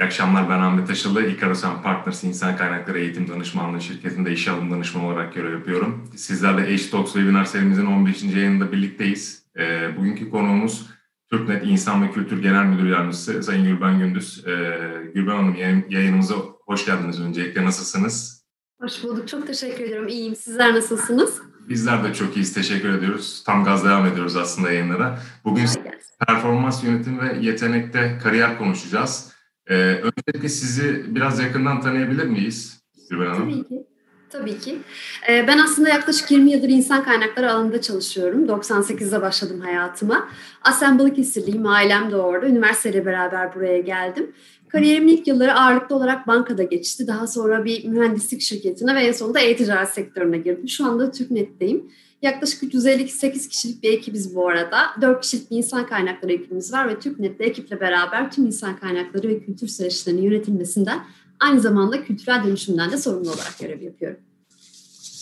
İyi akşamlar ben Ahmet Aşılı. Ikarosan Partners İnsan Kaynakları Eğitim Danışmanlığı şirketinde iş alım danışmanı olarak görev yapıyorum. Sizlerle H Talks webinar serimizin 15. yayınında birlikteyiz. E, bugünkü konuğumuz Türknet İnsan ve Kültür Genel Müdür Yardımcısı Sayın Gülben Gündüz. E, Gülben Hanım yayın, yayınımıza hoş geldiniz öncelikle. Nasılsınız? Hoş bulduk. Çok teşekkür ediyorum. İyiyim. Sizler nasılsınız? Bizler de çok iyiyiz. Teşekkür ediyoruz. Tam gaz devam ediyoruz aslında yayınlara. Bugün performans yönetim ve yetenekte kariyer konuşacağız. Ee, öncelikle sizi biraz yakından tanıyabilir miyiz Gülben Hanım? Tabii ki. Tabii ki. Ee, ben aslında yaklaşık 20 yıldır insan kaynakları alanında çalışıyorum. 98'de başladım hayatıma. Aslen Balıkesirliyim, ailem de orada. Üniversiteyle beraber buraya geldim. Kariyerimin ilk yılları ağırlıklı olarak bankada geçti. Daha sonra bir mühendislik şirketine ve en sonunda e-ticaret sektörüne girdim. Şu anda TÜKNET'teyim. Yaklaşık 358 kişilik bir ekibiz bu arada. 4 kişilik bir insan kaynakları ekibimiz var ve TÜKNET'te ekiple beraber tüm insan kaynakları ve kültür süreçlerinin yönetilmesinden aynı zamanda kültürel dönüşümden de sorumlu olarak görev yapıyorum.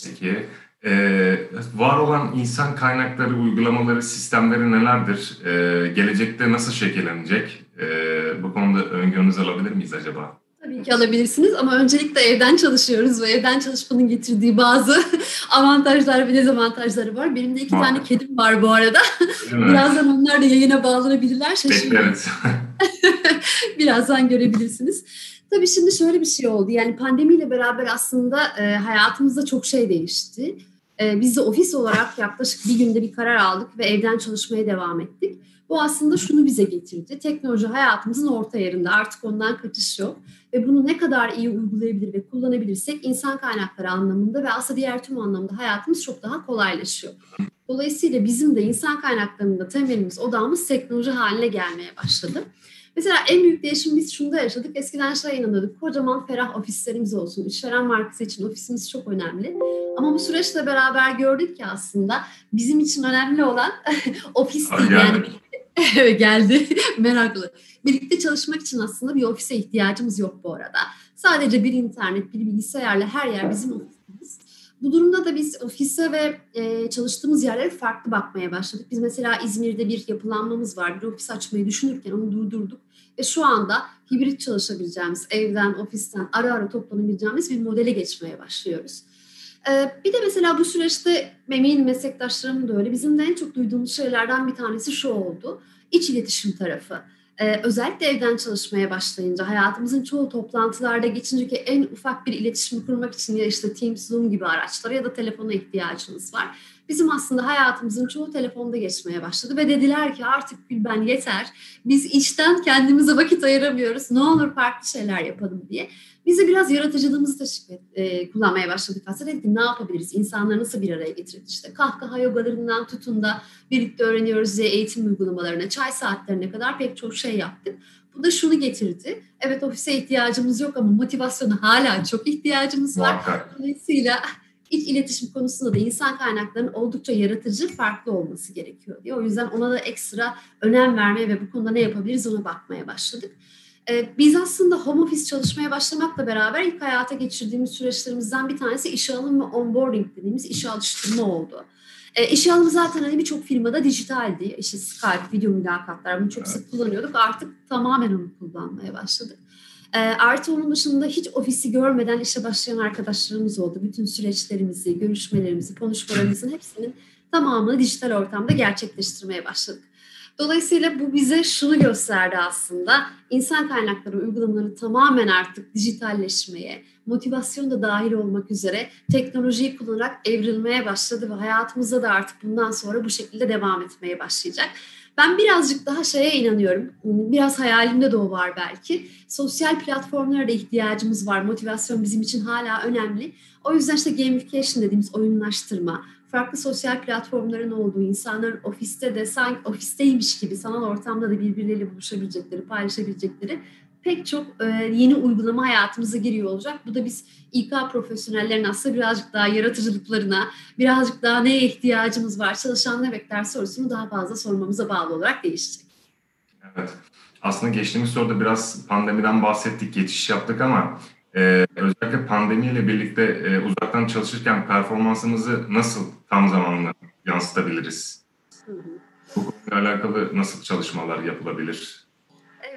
Peki. Ee, var olan insan kaynakları uygulamaları, sistemleri nelerdir? Ee, gelecekte nasıl şekillenecek? Ee, bu konuda öngörünüzü alabilir miyiz acaba? Tabii ki alabilirsiniz ama öncelikle evden çalışıyoruz ve evden çalışmanın getirdiği bazı avantajlar ve dezavantajları var. Benim de iki Muhakkak. tane kedim var bu arada. Birazdan onlar da yayına bağlanabilirler. Bekleriz. Birazdan görebilirsiniz. Tabii şimdi şöyle bir şey oldu. Yani pandemiyle beraber aslında e, hayatımızda çok şey değişti. E, biz de ofis olarak yaklaşık bir günde bir karar aldık ve evden çalışmaya devam ettik. Bu aslında şunu bize getirdi. Teknoloji hayatımızın orta yerinde artık ondan kaçış yok. Ve bunu ne kadar iyi uygulayabilir ve kullanabilirsek insan kaynakları anlamında ve aslında diğer tüm anlamda hayatımız çok daha kolaylaşıyor. Dolayısıyla bizim de insan kaynaklarında temelimiz, odağımız teknoloji haline gelmeye başladı. Mesela en büyük değişim biz şunda yaşadık. Eskiden şey inanıyorduk. Kocaman ferah ofislerimiz olsun. İşveren markası için ofisimiz çok önemli. Ama bu süreçle beraber gördük ki aslında bizim için önemli olan ofis değil. Yani geldi. Meraklı. Birlikte çalışmak için aslında bir ofise ihtiyacımız yok bu arada. Sadece bir internet, bir bilgisayarla her yer bizim ofisimiz. Bu durumda da biz ofise ve e, çalıştığımız yerlere farklı bakmaya başladık. Biz mesela İzmir'de bir yapılanmamız var. Bir ofis açmayı düşünürken onu durdurduk. Ve şu anda hibrit çalışabileceğimiz, evden, ofisten ara ara toplanabileceğimiz bir modele geçmeye başlıyoruz. Ee, bir de mesela bu süreçte eminim meslektaşlarım da öyle. Bizim de en çok duyduğumuz şeylerden bir tanesi şu oldu. İç iletişim tarafı. Ee, özellikle evden çalışmaya başlayınca hayatımızın çoğu toplantılarda geçince ki en ufak bir iletişim kurmak için ya işte Teams, Zoom gibi araçlara ya da telefona ihtiyacımız var. Bizim aslında hayatımızın çoğu telefonda geçmeye başladı ve dediler ki artık Gülben yeter. Biz işten kendimize vakit ayıramıyoruz. Ne olur farklı şeyler yapalım diye. Biz de biraz yaratıcılığımızı teşvik e, kullanmaya başladık aslında. Dedik ne yapabiliriz? İnsanları nasıl bir araya getiririz? İşte kahkaha yogalarından tutun da birlikte öğreniyoruz diye eğitim uygulamalarına, çay saatlerine kadar pek çok şey yaptık. Bu da şunu getirdi. Evet ofise ihtiyacımız yok ama motivasyona hala çok ihtiyacımız var. Muhakkak. Dolayısıyla iç iletişim konusunda da insan kaynaklarının oldukça yaratıcı, farklı olması gerekiyor diye. O yüzden ona da ekstra önem vermeye ve bu konuda ne yapabiliriz ona bakmaya başladık. Ee, biz aslında home office çalışmaya başlamakla beraber ilk hayata geçirdiğimiz süreçlerimizden bir tanesi işe alım ve onboarding dediğimiz işe alıştırma oldu. E, işe alım zaten hani birçok firmada dijitaldi. İşte Skype, video mülakatlar bunu çok evet. sık kullanıyorduk. Artık tamamen onu kullanmaya başladık. E, artı onun dışında hiç ofisi görmeden işe başlayan arkadaşlarımız oldu. Bütün süreçlerimizi, görüşmelerimizi, konuşmalarımızın hepsinin tamamını dijital ortamda gerçekleştirmeye başladık. Dolayısıyla bu bize şunu gösterdi aslında. İnsan kaynakları uygulamaları tamamen artık dijitalleşmeye, motivasyon da dahil olmak üzere teknolojiyi kullanarak evrilmeye başladı ve hayatımızda da artık bundan sonra bu şekilde devam etmeye başlayacak. Ben birazcık daha şeye inanıyorum. Biraz hayalimde de o var belki. Sosyal platformlara da ihtiyacımız var. Motivasyon bizim için hala önemli. O yüzden işte gamification dediğimiz oyunlaştırma, farklı sosyal platformların olduğu, insanların ofiste de sanki ofisteymiş gibi sanal ortamda da birbirleriyle buluşabilecekleri, paylaşabilecekleri pek çok e, yeni uygulama hayatımıza giriyor olacak. Bu da biz İK profesyonellerin aslında birazcık daha yaratıcılıklarına, birazcık daha neye ihtiyacımız var, çalışan ne bekler sorusunu daha fazla sormamıza bağlı olarak değişecek. Evet. Aslında geçtiğimiz soruda biraz pandemiden bahsettik, geçiş yaptık ama ee, özellikle pandemiyle birlikte e, uzaktan çalışırken performansımızı nasıl tam zamanlı yansıtabiliriz? Hı hı. Bu konuyla alakalı nasıl çalışmalar yapılabilir?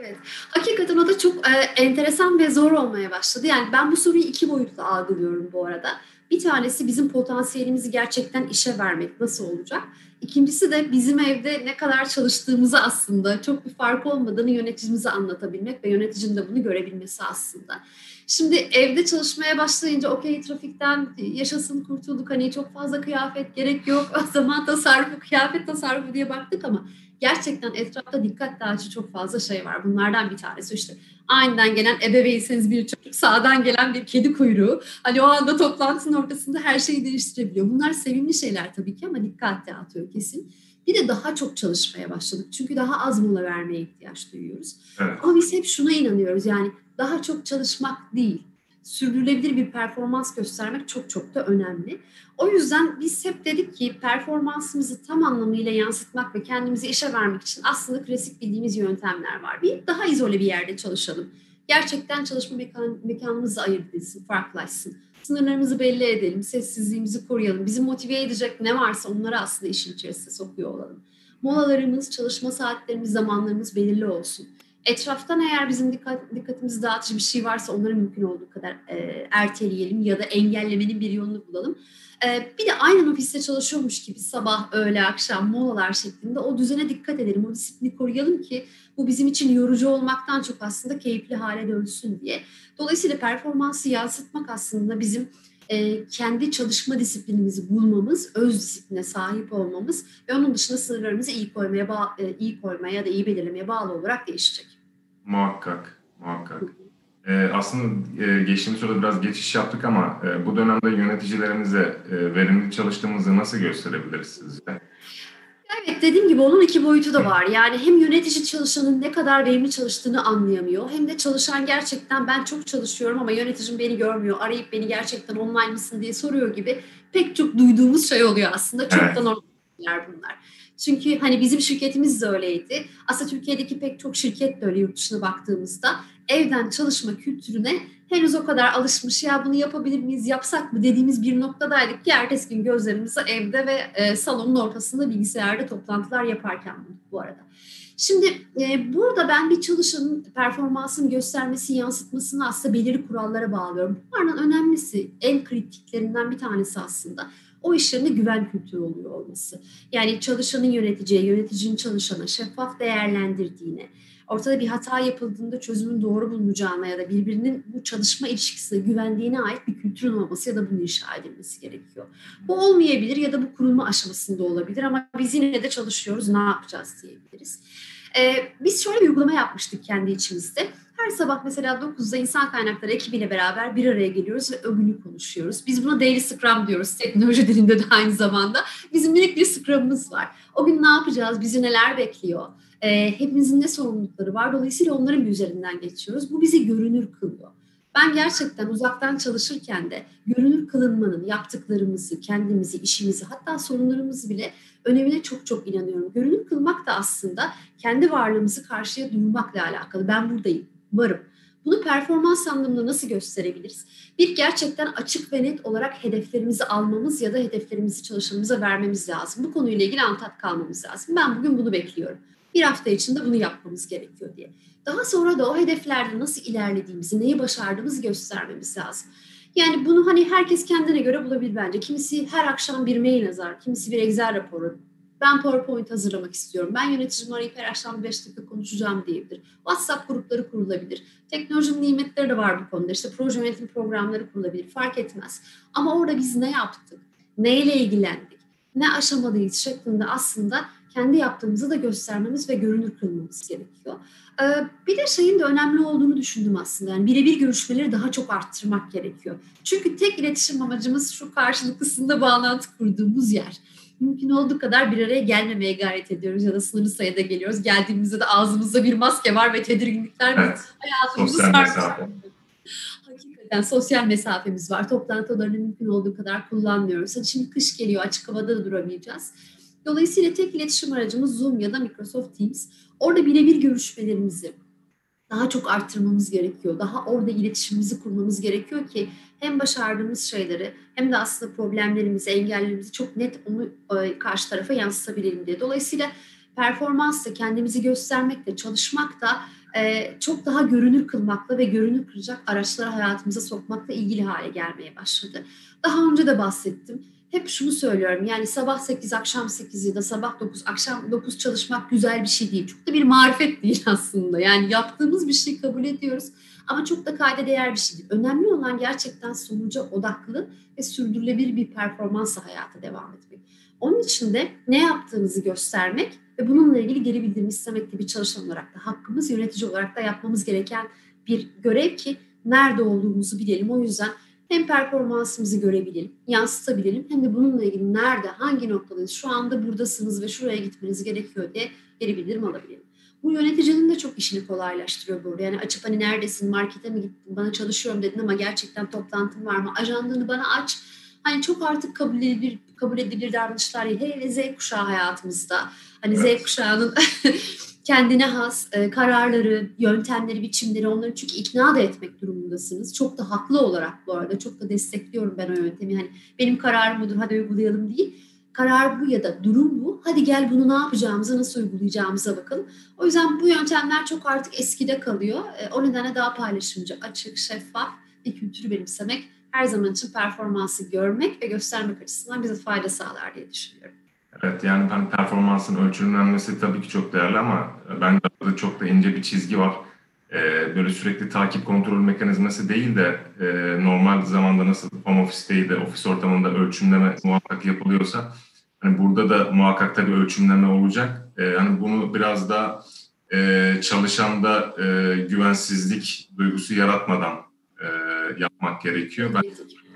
Evet. Hakikaten o da çok e, enteresan ve zor olmaya başladı. Yani ben bu soruyu iki boyutlu algılıyorum bu arada. Bir tanesi bizim potansiyelimizi gerçekten işe vermek nasıl olacak? İkincisi de bizim evde ne kadar çalıştığımızı aslında çok bir fark olmadığını yöneticimize anlatabilmek ve yöneticinin de bunu görebilmesi aslında. Şimdi evde çalışmaya başlayınca okey trafikten yaşasın kurtulduk hani çok fazla kıyafet gerek yok zaman tasarrufu kıyafet tasarrufu diye baktık ama gerçekten etrafta dikkat dağıtıcı çok fazla şey var. Bunlardan bir tanesi işte aniden gelen ebeveynseniz bir çocuk, sağdan gelen bir kedi kuyruğu. Hani o anda toplantının ortasında her şeyi değiştirebiliyor. Bunlar sevimli şeyler tabii ki ama dikkat dağıtıyor kesin. Bir de daha çok çalışmaya başladık. Çünkü daha az mola vermeye ihtiyaç duyuyoruz. Evet. Ama biz hep şuna inanıyoruz yani daha çok çalışmak değil sürdürülebilir bir performans göstermek çok çok da önemli. O yüzden biz hep dedik ki performansımızı tam anlamıyla yansıtmak ve kendimizi işe vermek için aslında klasik bildiğimiz yöntemler var. Bir daha izole bir yerde çalışalım. Gerçekten çalışma mekan, mekanımızı ayırt farklılaşsın. Sınırlarımızı belli edelim, sessizliğimizi koruyalım. Bizi motive edecek ne varsa onları aslında işin içerisine sokuyor olalım. Molalarımız, çalışma saatlerimiz, zamanlarımız belirli olsun etraftan eğer bizim dikkat, dikkatimizi dağıtıcı bir şey varsa onları mümkün olduğu kadar e, erteleyelim ya da engellemenin bir yolunu bulalım. E, bir de aynen ofiste çalışıyormuş gibi sabah, öğle, akşam molalar şeklinde o düzene dikkat edelim, o disiplini koruyalım ki bu bizim için yorucu olmaktan çok aslında keyifli hale dönsün diye. Dolayısıyla performansı yansıtmak aslında bizim e, kendi çalışma disiplinimizi bulmamız, öz disipline sahip olmamız ve onun dışında sınırlarımızı iyi koymaya, bağ- e, iyi koymaya ya da iyi belirlemeye bağlı olarak değişecek. Muhakkak, muhakkak. Ee, aslında e, geçtiğimiz sırada biraz geçiş yaptık ama e, bu dönemde yöneticilerimize e, verimli çalıştığımızı nasıl gösterebiliriz sizce? Evet dediğim gibi onun iki boyutu da var. Yani hem yönetici çalışanın ne kadar verimli çalıştığını anlayamıyor. Hem de çalışan gerçekten ben çok çalışıyorum ama yöneticim beni görmüyor. Arayıp beni gerçekten online mısın diye soruyor gibi pek çok duyduğumuz şey oluyor aslında. Çok evet. da normal bunlar. Çünkü hani bizim şirketimiz de öyleydi. Aslında Türkiye'deki pek çok şirket de öyle yurt dışına baktığımızda evden çalışma kültürüne henüz o kadar alışmış ya bunu yapabilir miyiz yapsak mı dediğimiz bir noktadaydık ki ertesi gün gözlerimizi evde ve e, salonun ortasında bilgisayarda toplantılar yaparken bu arada. Şimdi e, burada ben bir çalışanın performansını göstermesi, yansıtmasını aslında belirli kurallara bağlıyorum. Bunlardan önemlisi, en kritiklerinden bir tanesi aslında o iş yerinde güven kültürü oluyor olması. Yani çalışanın yöneticiye, yöneticinin çalışana şeffaf değerlendirdiğine, ortada bir hata yapıldığında çözümün doğru bulunacağına ya da birbirinin bu çalışma ilişkisine güvendiğine ait bir kültürün olması ya da bunun inşa edilmesi gerekiyor. Bu olmayabilir ya da bu kurulma aşamasında olabilir ama biz yine de çalışıyoruz ne yapacağız diyebiliriz. Ee, biz şöyle bir uygulama yapmıştık kendi içimizde. Her sabah mesela 9'da insan kaynakları ekibiyle beraber bir araya geliyoruz ve o günü konuşuyoruz. Biz buna daily scrum diyoruz teknoloji dilinde de aynı zamanda. Bizim minik bir scrum'ımız var. O gün ne yapacağız? Bizi neler bekliyor? E, hepimizin ne sorumlulukları var? Dolayısıyla onların bir üzerinden geçiyoruz. Bu bizi görünür kılıyor. Ben gerçekten uzaktan çalışırken de görünür kılınmanın yaptıklarımızı, kendimizi, işimizi hatta sorunlarımızı bile önemine çok çok inanıyorum. Görünür kılmak da aslında kendi varlığımızı karşıya duyurmakla alakalı. Ben buradayım varım. Bunu performans anlamında nasıl gösterebiliriz? Bir gerçekten açık ve net olarak hedeflerimizi almamız ya da hedeflerimizi çalışanımıza vermemiz lazım. Bu konuyla ilgili antat kalmamız lazım. Ben bugün bunu bekliyorum. Bir hafta içinde bunu yapmamız gerekiyor diye. Daha sonra da o hedeflerde nasıl ilerlediğimizi, neyi başardığımızı göstermemiz lazım. Yani bunu hani herkes kendine göre bulabilir bence. Kimisi her akşam bir mail yazar, kimisi bir Excel raporu, ben PowerPoint hazırlamak istiyorum. Ben yöneticimi arayıp her akşam 5 dakika konuşacağım diyebilir. WhatsApp grupları kurulabilir. Teknolojinin nimetleri de var bu konuda. İşte proje yönetim programları kurulabilir. Fark etmez. Ama orada biz ne yaptık? Neyle ilgilendik? Ne aşamadayız şeklinde aslında kendi yaptığımızı da göstermemiz ve görünür kılmamız gerekiyor. Ee, bir de şeyin de önemli olduğunu düşündüm aslında. Yani birebir görüşmeleri daha çok arttırmak gerekiyor. Çünkü tek iletişim amacımız şu karşılıklısında bağlantı kurduğumuz yer mümkün olduğu kadar bir araya gelmemeye gayret ediyoruz ya da sınırlı sayıda geliyoruz. Geldiğimizde de ağzımızda bir maske var ve tedirginlikler evet. hayatımızı sarmış. Hakikaten sosyal mesafemiz var. Toplantılarını mümkün olduğu kadar kullanmıyoruz. Hani şimdi kış geliyor açık havada da duramayacağız. Dolayısıyla tek iletişim aracımız Zoom ya da Microsoft Teams. Orada birebir görüşmelerimizi, daha çok arttırmamız gerekiyor. Daha orada iletişimimizi kurmamız gerekiyor ki hem başardığımız şeyleri hem de aslında problemlerimizi, engellerimizi çok net onu e, karşı tarafa yansıtabilelim diye. Dolayısıyla performansla kendimizi göstermekle, çalışmak da e, çok daha görünür kılmakla ve görünür kılacak araçları hayatımıza sokmakla ilgili hale gelmeye başladı. Daha önce de bahsettim. Hep şunu söylüyorum yani sabah 8 akşam 8 ya da sabah 9 akşam 9 çalışmak güzel bir şey değil. Çok da bir marifet değil aslında. Yani yaptığımız bir şeyi kabul ediyoruz ama çok da kayda değer bir şey değil. Önemli olan gerçekten sonuca odaklı ve sürdürülebilir bir performansla hayata devam etmek. Onun için de ne yaptığımızı göstermek ve bununla ilgili geri bildirim istemekte bir çalışan olarak da hakkımız, yönetici olarak da yapmamız gereken bir görev ki nerede olduğumuzu bilelim. O yüzden hem performansımızı görebilelim, yansıtabilelim hem de bununla ilgili nerede, hangi noktadayız, şu anda buradasınız ve şuraya gitmeniz gerekiyor diye geri bildirim alabilelim. Bu yöneticinin de çok işini kolaylaştırıyor burada. Yani açıp hani neredesin, markete mi gittin, bana çalışıyorum dedin ama gerçekten toplantın var mı, ajandanı bana aç. Hani çok artık kabul edilir, kabul edilir davranışlar değil. Hele Z kuşağı hayatımızda. Hani evet. Z kuşağının kendine has e, kararları, yöntemleri, biçimleri onları çünkü ikna da etmek durumundasınız. Çok da haklı olarak bu arada çok da destekliyorum ben o yöntemi. Hani benim kararım budur hadi uygulayalım değil. Karar bu ya da durum bu. Hadi gel bunu ne yapacağımıza, nasıl uygulayacağımıza bakalım. O yüzden bu yöntemler çok artık eskide kalıyor. E, o nedenle daha paylaşımcı, açık, şeffaf bir kültürü benimsemek her zaman için performansı görmek ve göstermek açısından bize fayda sağlar diye düşünüyorum. Evet yani ben performansın ölçümlenmesi tabii ki çok değerli ama bence burada çok da ince bir çizgi var. Ee, böyle sürekli takip kontrol mekanizması değil de e, normal zamanda nasıl home office'teydi, ofis ortamında ölçümleme muhakkak yapılıyorsa hani burada da muhakkak tabii ölçümleme olacak. Ee, hani bunu biraz da e, çalışanda e, güvensizlik duygusu yaratmadan e, yapmak gerekiyor. Ben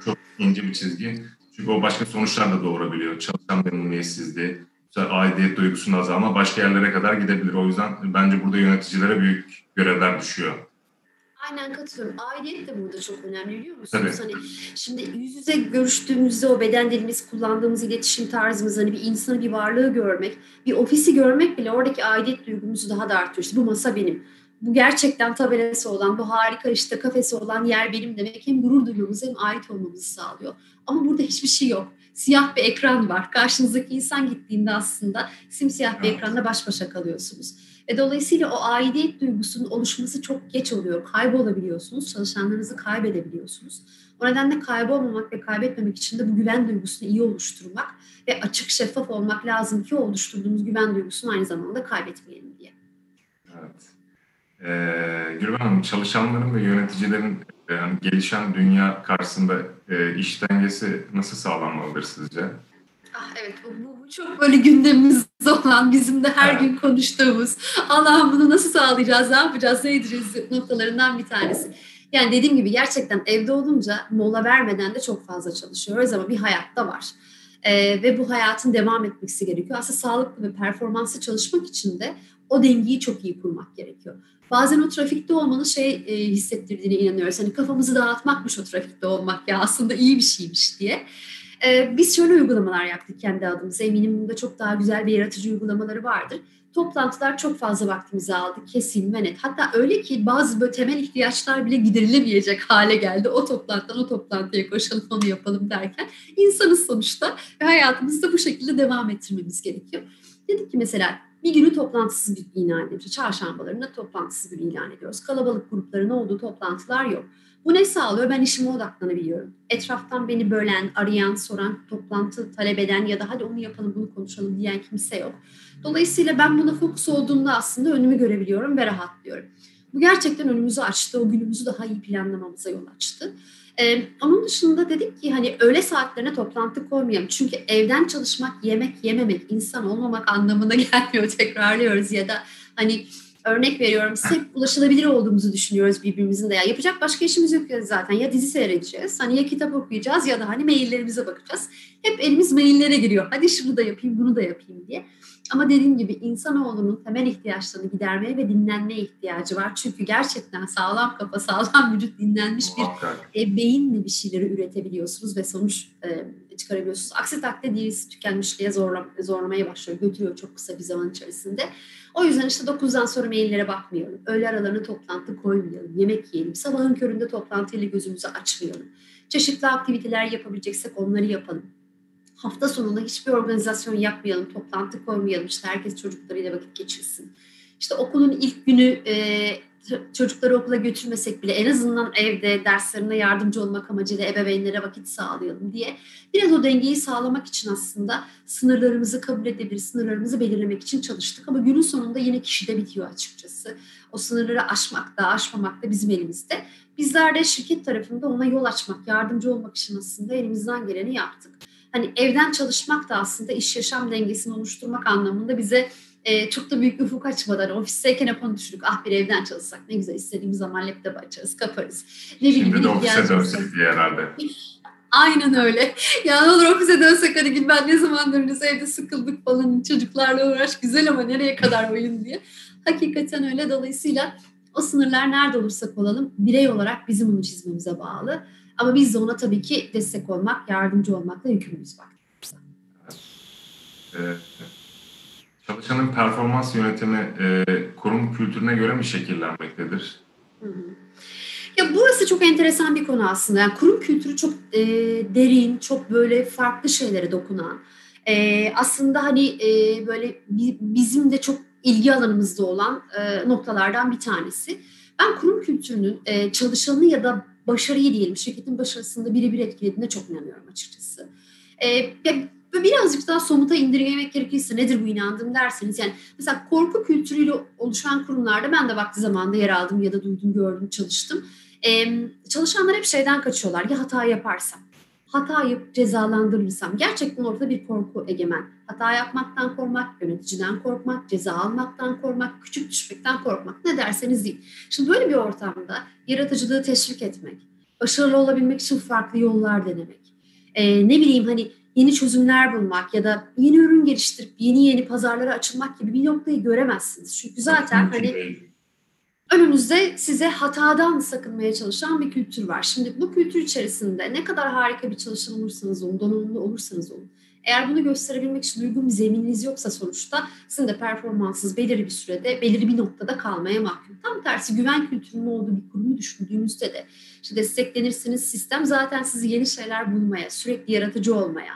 çok ince bir çizgi. Çünkü o başka sonuçlar da doğurabiliyor. Çalışan memnuniyetsizliği, aidiyet duygusunu azalma başka yerlere kadar gidebilir. O yüzden bence burada yöneticilere büyük görevler düşüyor. Aynen katılıyorum. Aidiyet de burada çok önemli biliyor musunuz? Tabii. Hani şimdi yüz yüze görüştüğümüzde o beden dilimiz, kullandığımız iletişim tarzımız, hani bir insanı, bir varlığı görmek, bir ofisi görmek bile oradaki aidiyet duygumuzu daha da artıyor. İşte bu masa benim. Bu gerçekten tabelası olan, bu harika işte kafesi olan yer benim demek hem gurur duymamızı hem ait olmamızı sağlıyor. Ama burada hiçbir şey yok. Siyah bir ekran var. Karşınızdaki insan gittiğinde aslında simsiyah bir evet. ekranda baş başa kalıyorsunuz. Ve dolayısıyla o aidiyet duygusunun oluşması çok geç oluyor. Kaybolabiliyorsunuz, çalışanlarınızı kaybedebiliyorsunuz. O nedenle kaybolmamak ve kaybetmemek için de bu güven duygusunu iyi oluşturmak ve açık şeffaf olmak lazım ki oluşturduğumuz güven duygusunu aynı zamanda kaybetmeyelim diye. Evet. Ee, Gülben Hanım, çalışanların ve yöneticilerin yani gelişen dünya karşısında e, iş dengesi nasıl sağlanmalıdır sizce? Ah evet bu, bu, bu çok böyle gündemimizde olan bizim de her evet. gün konuştuğumuz Allah'ım bunu nasıl sağlayacağız ne yapacağız ne edeceğiz noktalarından bir tanesi. Yani dediğim gibi gerçekten evde olunca mola vermeden de çok fazla çalışıyoruz ama bir hayatta var. Ee, ve bu hayatın devam etmesi gerekiyor. Aslında sağlıklı ve performanslı çalışmak için de o dengeyi çok iyi kurmak gerekiyor. Bazen o trafikte olmanın şey e, hissettirdiğine inanıyoruz. Hani kafamızı dağıtmakmış o trafikte olmak ya aslında iyi bir şeymiş diye. E, biz şöyle uygulamalar yaptık kendi adımıza. Eminim bunda çok daha güzel ve yaratıcı uygulamaları vardır. Toplantılar çok fazla vaktimizi aldı. Kesin ve net. Hatta öyle ki bazı böyle temel ihtiyaçlar bile giderilemeyecek hale geldi. O toplantıdan o toplantıya koşalım onu yapalım derken. insanız sonuçta ve hayatımızı da bu şekilde devam ettirmemiz gerekiyor. Dedik ki mesela bir günü toplantısız bir ilan ediyoruz. Çarşambalarında toplantısız günü ilan ediyoruz. Kalabalık grupların olduğu toplantılar yok. Bu ne sağlıyor? Ben işime odaklanabiliyorum. Etraftan beni bölen, arayan, soran, toplantı talep eden ya da hadi onu yapalım, bunu konuşalım diyen kimse yok. Dolayısıyla ben buna fokus olduğumda aslında önümü görebiliyorum ve rahatlıyorum. Bu gerçekten önümüzü açtı, o günümüzü daha iyi planlamamıza yol açtı. Ee, onun dışında dedik ki hani öğle saatlerine toplantı koymayalım. Çünkü evden çalışmak, yemek yememek, insan olmamak anlamına gelmiyor tekrarlıyoruz ya da hani örnek veriyorum hep ulaşılabilir olduğumuzu düşünüyoruz birbirimizin de. Ya yapacak başka işimiz yok zaten. Ya dizi seyredeceğiz, hani ya kitap okuyacağız ya da hani maillerimize bakacağız. Hep elimiz maillere giriyor. Hadi şunu da yapayım, bunu da yapayım diye. Ama dediğim gibi insanoğlunun temel ihtiyaçlarını gidermeye ve dinlenmeye ihtiyacı var. Çünkü gerçekten sağlam kafa, sağlam vücut dinlenmiş bir e, beyinle bir şeyleri üretebiliyorsunuz ve sonuç e, çıkarabiliyorsunuz. Aksi takdirde dirisi tükenmişliğe zorla, zorlamaya başlıyor, götürüyor çok kısa bir zaman içerisinde. O yüzden işte 9'dan sonra maillere bakmayalım. Öğle aralarına toplantı koymayalım. Yemek yiyelim. Sabahın köründe toplantıyla gözümüzü açmayalım. Çeşitli aktiviteler yapabileceksek onları yapalım hafta sonunda hiçbir organizasyon yapmayalım, toplantı koymayalım. İşte herkes çocuklarıyla vakit geçirsin. İşte okulun ilk günü e, çocukları okula götürmesek bile en azından evde derslerine yardımcı olmak amacıyla ebeveynlere vakit sağlayalım diye biraz o dengeyi sağlamak için aslında sınırlarımızı kabul edebilir, sınırlarımızı belirlemek için çalıştık. Ama günün sonunda yine kişide bitiyor açıkçası. O sınırları aşmak da aşmamak da bizim elimizde. Bizler de şirket tarafında ona yol açmak, yardımcı olmak için aslında elimizden geleni yaptık. Hani evden çalışmak da aslında iş yaşam dengesini oluşturmak anlamında bize e, çok da büyük ufuk açmadan ofisteyken hep onu düşündük. Ah bir evden çalışsak ne güzel istediğimiz zaman laptop açarız, kaparız. Ne Şimdi de ofise dönsek diye herhalde. Aynen öyle. Ya ne olur ofise dönsek hadi git ben ne zaman dönürüz evde sıkıldık falan çocuklarla uğraş güzel ama nereye kadar oyun diye. Hakikaten öyle dolayısıyla o sınırlar nerede olursak olalım birey olarak bizim onu çizmemize bağlı. Ama biz de ona tabii ki destek olmak, yardımcı olmakla yükümlüyüz bak. Evet. Çalışanın performans yönetimi e, kurum kültürüne göre mi şekillenmektedir? Ya burası çok enteresan bir konu aslında. Yani kurum kültürü çok e, derin, çok böyle farklı şeylere dokunan. E, aslında hani e, böyle bizim de çok ilgi alanımızda olan e, noktalardan bir tanesi. Ben kurum kültürünün e, çalışanı ya da başarıyı diyelim, şirketin başarısında birebir etkilediğine çok inanıyorum açıkçası. E, ya birazcık daha somuta indirgemek gerekirse nedir bu inandığım derseniz yani mesela korku kültürüyle oluşan kurumlarda ben de vakti zamanında yer aldım ya da duydum, gördüm, çalıştım. Ee, çalışanlar hep şeyden kaçıyorlar ya hata yaparsam, hata yapıp cezalandırırsam gerçekten ortada bir korku egemen. Hata yapmaktan korkmak, yöneticiden korkmak, ceza almaktan korkmak, küçük düşmekten korkmak ne derseniz deyin. Şimdi böyle bir ortamda yaratıcılığı teşvik etmek, başarılı olabilmek için farklı yollar denemek, ee, ne bileyim hani yeni çözümler bulmak ya da yeni ürün geliştirip yeni yeni pazarlara açılmak gibi bir noktayı göremezsiniz. Çünkü zaten hani önünüzde size hatadan sakınmaya çalışan bir kültür var. Şimdi bu kültür içerisinde ne kadar harika bir çalışan olursanız olun, donanımlı olursanız olun. Eğer bunu gösterebilmek için uygun bir zemininiz yoksa sonuçta sizin de performansınız belirli bir sürede, belirli bir noktada kalmaya mahkum. Tam tersi güven kültürünün olduğu bir kurumu düşündüğünüzde de işte desteklenirsiniz. Sistem zaten sizi yeni şeyler bulmaya, sürekli yaratıcı olmaya,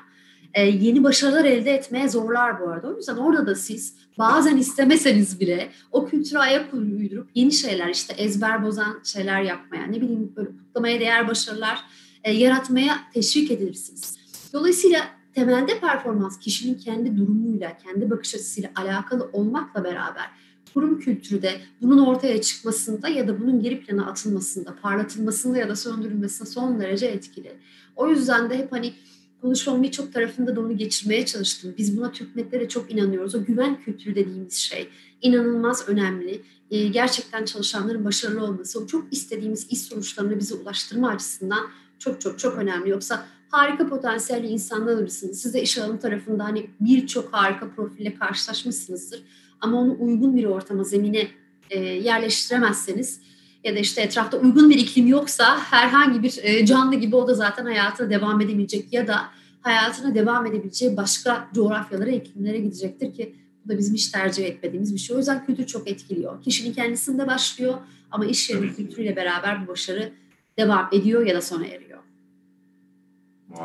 e, yeni başarılar elde etmeye zorlar bu arada. O yüzden orada da siz bazen istemeseniz bile o kültüre ayak uydurup yeni şeyler işte ezber bozan şeyler yapmaya, ne bileyim böyle kutlamaya değer başarılar e, yaratmaya teşvik edilirsiniz. Dolayısıyla temelde performans kişinin kendi durumuyla, kendi bakış açısıyla alakalı olmakla beraber kurum kültürü de bunun ortaya çıkmasında ya da bunun geri plana atılmasında, parlatılmasında ya da söndürülmesinde son derece etkili. O yüzden de hep hani konuşmamın birçok tarafında da onu geçirmeye çalıştım. Biz buna Türknetlere çok inanıyoruz. O güven kültürü dediğimiz şey inanılmaz önemli. Ee, gerçekten çalışanların başarılı olması, o çok istediğimiz iş sonuçlarını bize ulaştırma açısından çok çok çok önemli. Yoksa harika potansiyelli insanlar alırsınız. Siz de iş alım tarafında hani birçok harika profille karşılaşmışsınızdır. Ama onu uygun bir ortama, zemine e, yerleştiremezseniz ya da işte etrafta uygun bir iklim yoksa herhangi bir e, canlı gibi o da zaten hayatına devam edemeyecek ya da hayatına devam edebileceği başka coğrafyalara, iklimlere gidecektir ki bu da bizim hiç tercih etmediğimiz bir şey. O yüzden kültür çok etkiliyor. Kişinin kendisinde başlıyor ama iş yeri kültürüyle beraber bu başarı devam ediyor ya da sona eriyor.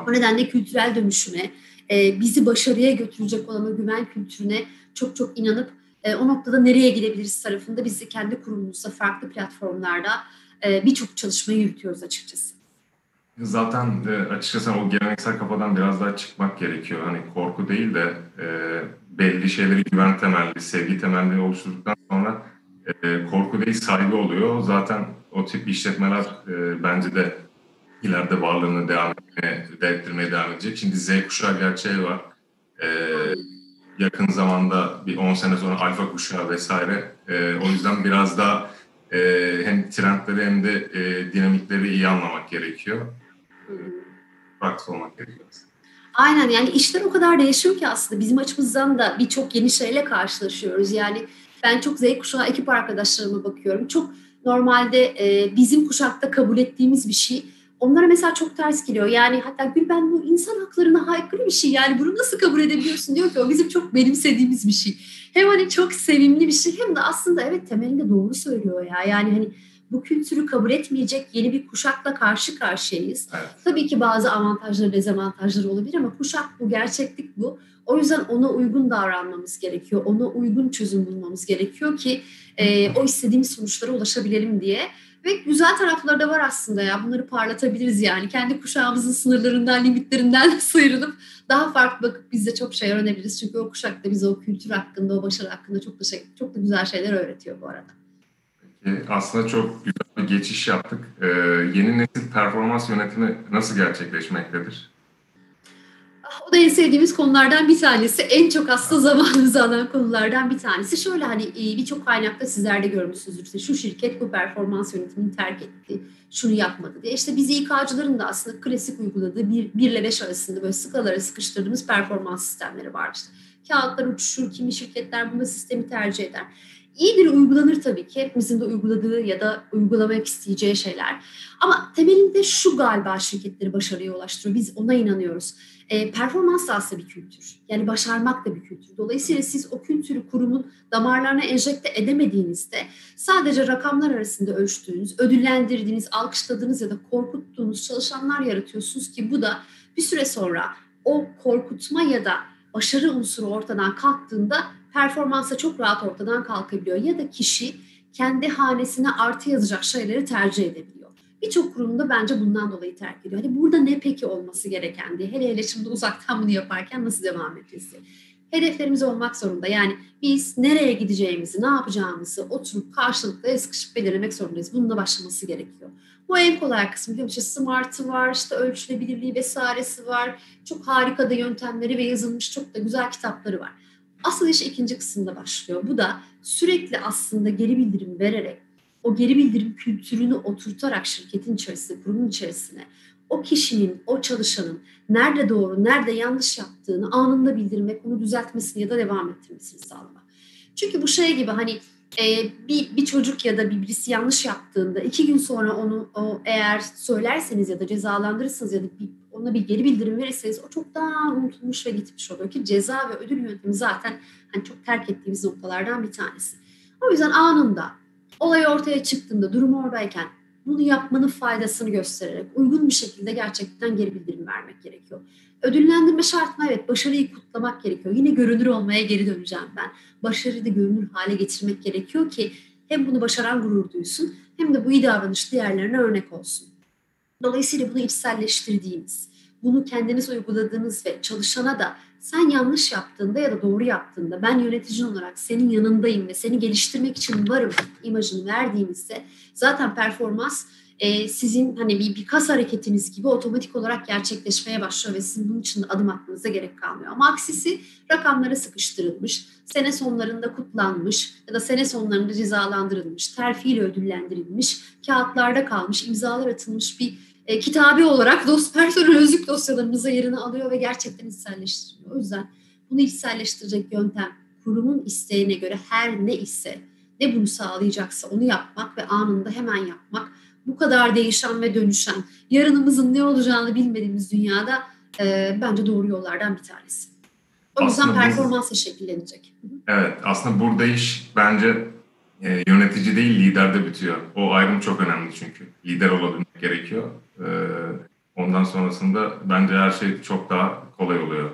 O nedenle kültürel dönüşüme, e, bizi başarıya götürecek olan o güven kültürüne çok çok inanıp e, o noktada nereye gidebiliriz tarafında biz de kendi kurumumuzda farklı platformlarda e, birçok çalışmayı yürütüyoruz açıkçası. Zaten e, açıkçası o geleneksel kafadan biraz daha çıkmak gerekiyor. Hani korku değil de e, belli şeyleri güven temelli, sevgi temelli oluşturduktan sonra e, korku değil saygı oluyor. Zaten o tip işletmeler e, bence de ileride varlığını devam etmeye, devam edecek. Şimdi Z kuşağı gerçeği var. E, yakın zamanda bir 10 sene sonra alfa kuşağı vesaire. E, o yüzden biraz da e, hem trendleri hem de e, dinamikleri iyi anlamak gerekiyor. Praktik olmak gerekiyor. Aynen yani işler o kadar değişiyor ki aslında bizim açımızdan da birçok yeni şeyle karşılaşıyoruz. Yani ben çok Z kuşağı ekip arkadaşlarıma bakıyorum. Çok normalde e, bizim kuşakta kabul ettiğimiz bir şey onlara mesela çok ters geliyor. Yani hatta Gül ben bu insan haklarına aykırı bir şey. Yani bunu nasıl kabul edebiliyorsun diyor ki o bizim çok benimsediğimiz bir şey. Hem hani çok sevimli bir şey hem de aslında evet temelinde doğru söylüyor ya. Yani hani bu kültürü kabul etmeyecek yeni bir kuşakla karşı karşıyayız. Evet. Tabii ki bazı avantajları, dezavantajları olabilir ama kuşak bu, gerçeklik bu. O yüzden ona uygun davranmamız gerekiyor. Ona uygun çözüm bulmamız gerekiyor ki e, o istediğimiz sonuçlara ulaşabilelim diye. Ve güzel tarafları da var aslında ya. Bunları parlatabiliriz yani. Kendi kuşağımızın sınırlarından, limitlerinden sıyrılıp daha farklı bakıp biz de çok şey öğrenebiliriz. Çünkü o kuşak da bize o kültür hakkında, o başarı hakkında çok da şey, çok da güzel şeyler öğretiyor bu arada. Aslında çok güzel bir geçiş yaptık. Ee, yeni nesil performans yönetimi nasıl gerçekleşmektedir? O da en sevdiğimiz konulardan bir tanesi. En çok aslında zamanımızı alan konulardan bir tanesi. Şöyle hani e, birçok kaynakta sizler de görmüşsünüzdür. İşte şu şirket bu performans yönetimini terk etti, şunu yapmadı diye. İşte biz İK'cıların da aslında klasik uyguladığı 1, 1 ile 5 arasında böyle skalalara sıkıştırdığımız performans sistemleri var. İşte kağıtlar uçuşur, kimi şirketler bu sistemi tercih eder. İyidir uygulanır tabii ki. Hepimizin de uyguladığı ya da uygulamak isteyeceği şeyler. Ama temelinde şu galiba şirketleri başarıya ulaştırıyor. Biz ona inanıyoruz e, performans da aslında bir kültür. Yani başarmak da bir kültür. Dolayısıyla siz o kültürü kurumun damarlarına enjekte edemediğinizde sadece rakamlar arasında ölçtüğünüz, ödüllendirdiğiniz, alkışladığınız ya da korkuttuğunuz çalışanlar yaratıyorsunuz ki bu da bir süre sonra o korkutma ya da başarı unsuru ortadan kalktığında performansa çok rahat ortadan kalkabiliyor. Ya da kişi kendi hanesine artı yazacak şeyleri tercih edebiliyor. Birçok kurumda bence bundan dolayı terk ediyor. Hani burada ne peki olması gereken diye. Hele hele şimdi uzaktan bunu yaparken nasıl devam edeceğiz. Hedeflerimiz olmak zorunda. Yani biz nereye gideceğimizi, ne yapacağımızı oturup karşılıklı sıkışıp belirlemek zorundayız. Bununla başlaması gerekiyor. Bu en kolay kısmı biliyor musun? Smart'ı var, işte ölçülebilirliği vesairesi var. Çok harika da yöntemleri ve yazılmış çok da güzel kitapları var. Asıl iş ikinci kısımda başlıyor. Bu da sürekli aslında geri bildirim vererek o geri bildirim kültürünü oturtarak şirketin içerisinde, kurumun içerisine o kişinin, o çalışanın nerede doğru, nerede yanlış yaptığını anında bildirmek, onu düzeltmesini ya da devam ettirmesini sağlamak. Çünkü bu şey gibi hani e, bir, bir çocuk ya da bir birisi yanlış yaptığında iki gün sonra onu o eğer söylerseniz ya da cezalandırırsanız ya da bir, ona bir geri bildirim verirseniz o çok daha unutulmuş ve gitmiş oluyor ki ceza ve ödül yöntemi zaten hani çok terk ettiğimiz noktalardan bir tanesi. O yüzden anında olay ortaya çıktığında, durum oradayken bunu yapmanın faydasını göstererek uygun bir şekilde gerçekten geri bildirim vermek gerekiyor. Ödüllendirme şart mı? Evet. Başarıyı kutlamak gerekiyor. Yine görünür olmaya geri döneceğim ben. Başarıyı da görünür hale getirmek gerekiyor ki hem bunu başaran gurur duysun hem de bu iyi davranış diğerlerine örnek olsun. Dolayısıyla bunu içselleştirdiğimiz, bunu kendiniz uyguladığınız ve çalışana da sen yanlış yaptığında ya da doğru yaptığında ben yöneticin olarak senin yanındayım ve seni geliştirmek için varım imajını verdiğimizde zaten performans e, sizin hani bir, bir kas hareketiniz gibi otomatik olarak gerçekleşmeye başlıyor ve sizin bunun için adım atmanıza gerek kalmıyor. Ama aksisi rakamlara sıkıştırılmış, sene sonlarında kutlanmış ya da sene sonlarında cezalandırılmış, terfiyle ödüllendirilmiş, kağıtlarda kalmış, imzalar atılmış bir e, kitabi olarak dost personel özlük dosyalarımıza yerini alıyor ve gerçekten içselleştiriyor. O yüzden bunu içselleştirecek yöntem kurumun isteğine göre her ne ise ne bunu sağlayacaksa onu yapmak ve anında hemen yapmak. Bu kadar değişen ve dönüşen, yarınımızın ne olacağını bilmediğimiz dünyada e, bence doğru yollardan bir tanesi. O yüzden aslında performansla şekillenecek. Evet, aslında burada iş bence e, yönetici değil liderde bitiyor. O ayrım çok önemli çünkü. Lider olabilmek gerekiyor. E, ondan sonrasında bence her şey çok daha kolay oluyor.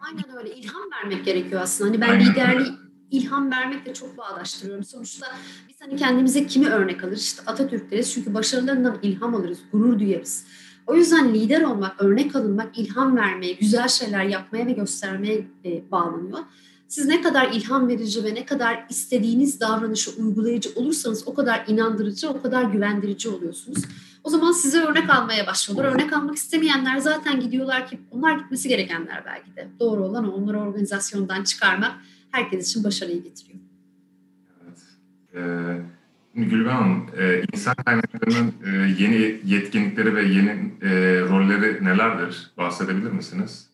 Aynen öyle. İlham vermek gerekiyor aslında. Hani ben Aynen liderliği öyle. ilham vermekle çok bağdaştırıyorum. Sonuçta biz hani kendimize kimi örnek alırız? İşte Atatürk deriz çünkü başarılarından ilham alırız, gurur duyarız. O yüzden lider olmak, örnek alınmak, ilham vermeye, güzel şeyler yapmaya ve göstermeye e, bağlanıyor. Siz ne kadar ilham verici ve ne kadar istediğiniz davranışı uygulayıcı olursanız o kadar inandırıcı, o kadar güvendirici oluyorsunuz. O zaman size örnek almaya başlıyorlar. Örnek almak istemeyenler zaten gidiyorlar ki onlar gitmesi gerekenler belki de. Doğru olan. Onları organizasyondan çıkarmak herkes için başarıyı getiriyor. Evet. Ee, Gülben Hanım, e, insan kaynaklarının e, yeni yetkinlikleri ve yeni e, rolleri nelerdir? Bahsedebilir misiniz?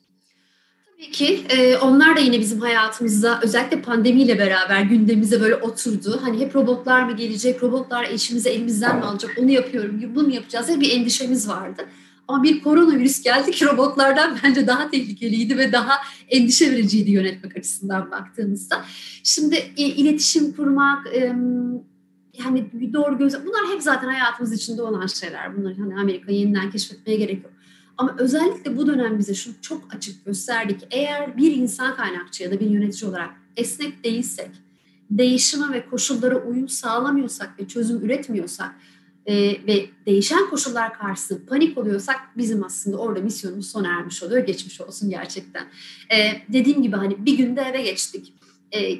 Tabii ki e, onlar da yine bizim hayatımızda özellikle pandemiyle beraber gündemimize böyle oturdu. Hani hep robotlar mı gelecek, robotlar işimizi elimizden mi alacak, onu yapıyorum, bunu mu yapacağız diye bir endişemiz vardı. Ama bir koronavirüs geldi ki robotlardan bence daha tehlikeliydi ve daha endişe vericiydi yönetmek açısından baktığımızda. Şimdi e, iletişim kurmak, e, yani doğru göz, bunlar hep zaten hayatımız içinde olan şeyler. Bunları hani Amerika'yı yeniden keşfetmeye gerek yok. Ama özellikle bu dönem bize şunu çok açık gösterdik. Eğer bir insan kaynakçı ya da bir yönetici olarak esnek değilsek, değişime ve koşullara uyum sağlamıyorsak ve çözüm üretmiyorsak e, ve değişen koşullar karşısında panik oluyorsak bizim aslında orada misyonumuz sona ermiş oluyor. Geçmiş olsun gerçekten. E, dediğim gibi hani bir günde eve geçtik. E,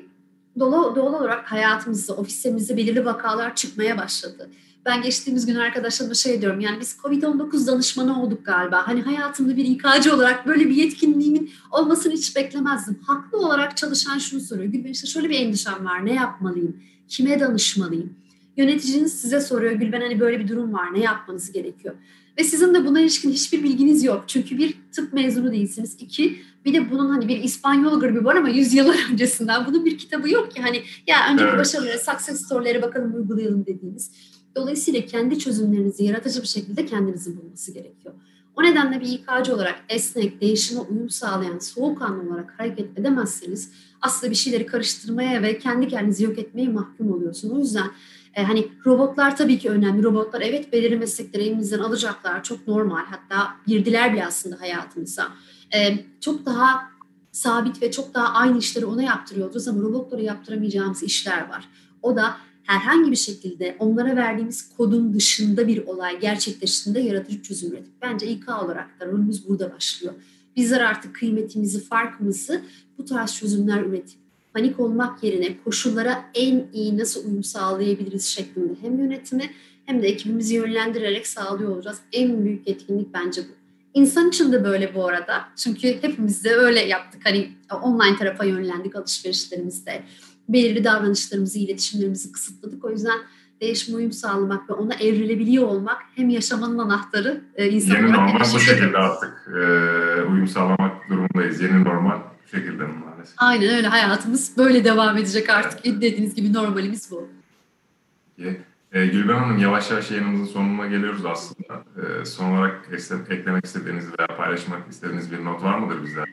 doğal, doğal olarak hayatımızda, ofisimizde belirli vakalar çıkmaya başladı. Ben geçtiğimiz gün arkadaşlarıma şey diyorum yani biz Covid-19 danışmanı olduk galiba. Hani hayatımda bir İK'cı olarak böyle bir yetkinliğimin olmasını hiç beklemezdim. Haklı olarak çalışan şunu soruyor. Gülben işte şöyle bir endişem var. Ne yapmalıyım? Kime danışmalıyım? Yöneticiniz size soruyor Gülben hani böyle bir durum var. Ne yapmanız gerekiyor? Ve sizin de buna ilişkin hiçbir bilginiz yok. Çünkü bir tıp mezunu değilsiniz. İki, bir de bunun hani bir İspanyol gribi var ama yüzyıllar öncesinden. Bunun bir kitabı yok ki hani ya önceki evet. başarıları, success story'lere bakalım uygulayalım dediğiniz. Dolayısıyla kendi çözümlerinizi yaratıcı bir şekilde kendinizin bulması gerekiyor. O nedenle bir İK'cı olarak esnek, değişime uyum sağlayan, soğukkanlı olarak hareket edemezseniz aslında bir şeyleri karıştırmaya ve kendi kendinizi yok etmeye mahkum oluyorsun. O yüzden e, hani robotlar tabii ki önemli. Robotlar evet belirli meslekleri elimizden alacaklar. Çok normal. Hatta girdiler bile aslında hayatımıza. E, çok daha sabit ve çok daha aynı işleri ona yaptırıyoruz ama robotlara yaptıramayacağımız işler var. O da herhangi bir şekilde onlara verdiğimiz kodun dışında bir olay gerçekleştiğinde yaratıcı çözüm üretip bence İK olarak da rolümüz burada başlıyor. Bizler artık kıymetimizi, farkımızı bu tarz çözümler üretip panik olmak yerine koşullara en iyi nasıl uyum sağlayabiliriz şeklinde hem yönetimi hem de ekibimizi yönlendirerek sağlıyor olacağız. En büyük etkinlik bence bu. İnsan için de böyle bu arada. Çünkü hepimiz de öyle yaptık. Hani online tarafa yönlendik alışverişlerimizde belirli davranışlarımızı, iletişimlerimizi kısıtladık. O yüzden değişim uyum sağlamak ve ona evrilebiliyor olmak hem yaşamanın anahtarı e, insan Yeni normal bu şekilde artık e, uyum sağlamak durumundayız. Yeni normal bu şekilde maalesef. Aynen öyle hayatımız böyle devam edecek artık. Evet. Dediğiniz gibi normalimiz bu. E, Gülben Hanım yavaş yavaş yayınımızın sonuna geliyoruz aslında. E, son olarak eklemek istediğiniz veya paylaşmak istediğiniz bir not var mıdır bizler?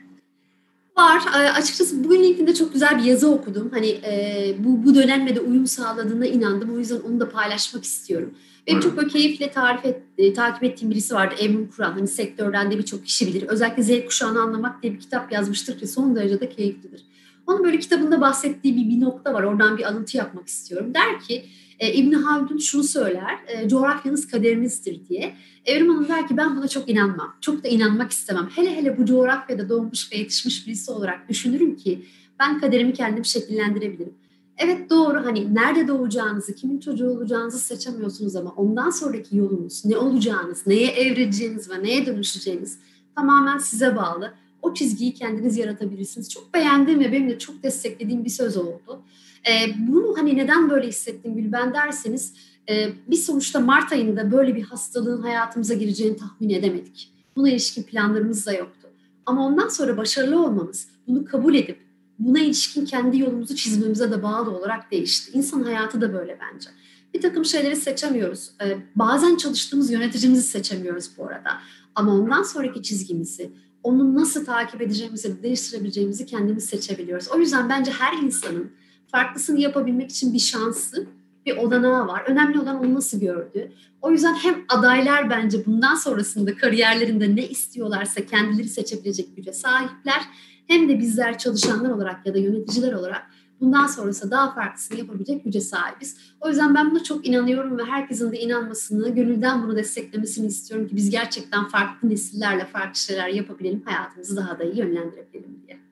Var. E, açıkçası bugün LinkedIn'de çok güzel bir yazı okudum. Hani e, bu, bu dönemle de uyum sağladığına inandım. O yüzden onu da paylaşmak istiyorum. Benim çok böyle keyifle tarif et, e, takip ettiğim birisi vardı. Ebru Kur'an. Hani sektörden de birçok kişi bilir. Özellikle Z kuşağını anlamak diye bir kitap yazmıştır ki son derece de keyiflidir. Onun böyle kitabında bahsettiği bir, bir nokta var. Oradan bir alıntı yapmak istiyorum. Der ki e, İbni Haldun şunu söyler. E, coğrafyanız kaderinizdir diye. Evrim Hanım der ki ben buna çok inanmam. Çok da inanmak istemem. Hele hele bu coğrafyada doğmuş ve yetişmiş birisi olarak düşünürüm ki ben kaderimi kendim şekillendirebilirim. Evet doğru hani nerede doğacağınızı, kimin çocuğu olacağınızı seçemiyorsunuz ama ondan sonraki yolunuz, ne olacağınız, neye evrileceğiniz ve neye dönüşeceğiniz tamamen size bağlı. O çizgiyi kendiniz yaratabilirsiniz. Çok beğendiğim ve benim de çok desteklediğim bir söz oldu. E, bunu hani neden böyle hissettim Gülben derseniz e, biz sonuçta Mart ayında böyle bir hastalığın hayatımıza gireceğini tahmin edemedik. Buna ilişkin planlarımız da yoktu. Ama ondan sonra başarılı olmamız, bunu kabul edip buna ilişkin kendi yolumuzu çizmemize de bağlı olarak değişti. İnsan hayatı da böyle bence. Bir takım şeyleri seçemiyoruz. Ee, bazen çalıştığımız yöneticimizi seçemiyoruz bu arada. Ama ondan sonraki çizgimizi, onu nasıl takip edeceğimizi, değiştirebileceğimizi kendimiz seçebiliyoruz. O yüzden bence her insanın farklısını yapabilmek için bir şansı, bir olanağı var. Önemli olan onu nasıl gördü. O yüzden hem adaylar bence bundan sonrasında kariyerlerinde ne istiyorlarsa kendileri seçebilecek güce sahipler. Hem de bizler çalışanlar olarak ya da yöneticiler olarak bundan sonrası daha farklısını yapabilecek güce sahibiz. O yüzden ben buna çok inanıyorum ve herkesin de inanmasını, gönülden bunu desteklemesini istiyorum ki biz gerçekten farklı nesillerle farklı şeyler yapabilelim, hayatımızı daha da iyi yönlendirebilelim diye.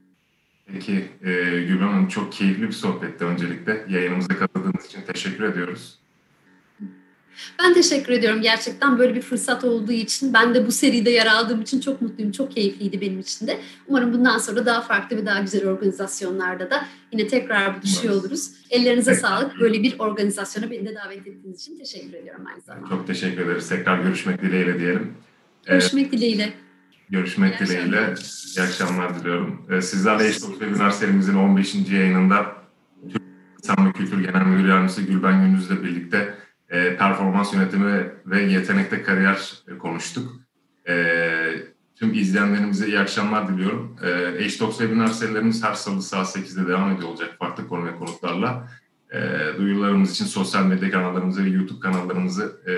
Peki e, Gülben Hanım çok keyifli bir sohbetti öncelikle. Yayınımıza katıldığınız için teşekkür ediyoruz. Ben teşekkür ediyorum gerçekten böyle bir fırsat olduğu için. Ben de bu seride yer aldığım için çok mutluyum. Çok keyifliydi benim için de. Umarım bundan sonra daha farklı ve daha güzel organizasyonlarda da yine tekrar buluşuyor oluruz. Ellerinize evet. sağlık. Böyle bir organizasyona beni de davet ettiğiniz için teşekkür ediyorum aynı zamanda. Çok teşekkür ederiz. Tekrar görüşmek dileğiyle diyelim. Görüşmek ee, dileğiyle. Görüşmek İyi dileğiyle. Akşamlar. İyi akşamlar diliyorum. Ee, sizlerle Eşit Webinar serimizin 15. yayınında Türk İnsan ve Kültür Genel Müdür Yardımcısı Gülben Gündüz'le birlikte e, performans yönetimi ve yetenekte kariyer e, konuştuk. E, tüm izleyenlerimize iyi akşamlar diliyorum. E, H-Talks webinar serilerimiz her salı saat 8'de devam ediyor olacak farklı konu ve konuklarla. E, duyurularımız için sosyal medya kanallarımızı ve YouTube kanallarımızı e,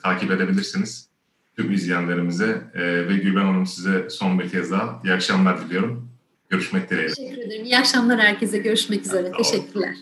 takip edebilirsiniz. Tüm izleyenlerimize e, ve Gülben Hanım size son bir kez daha iyi akşamlar diliyorum. Görüşmek dileğiyle. Teşekkür ederim. İyi akşamlar herkese. Görüşmek üzere. Teşekkürler.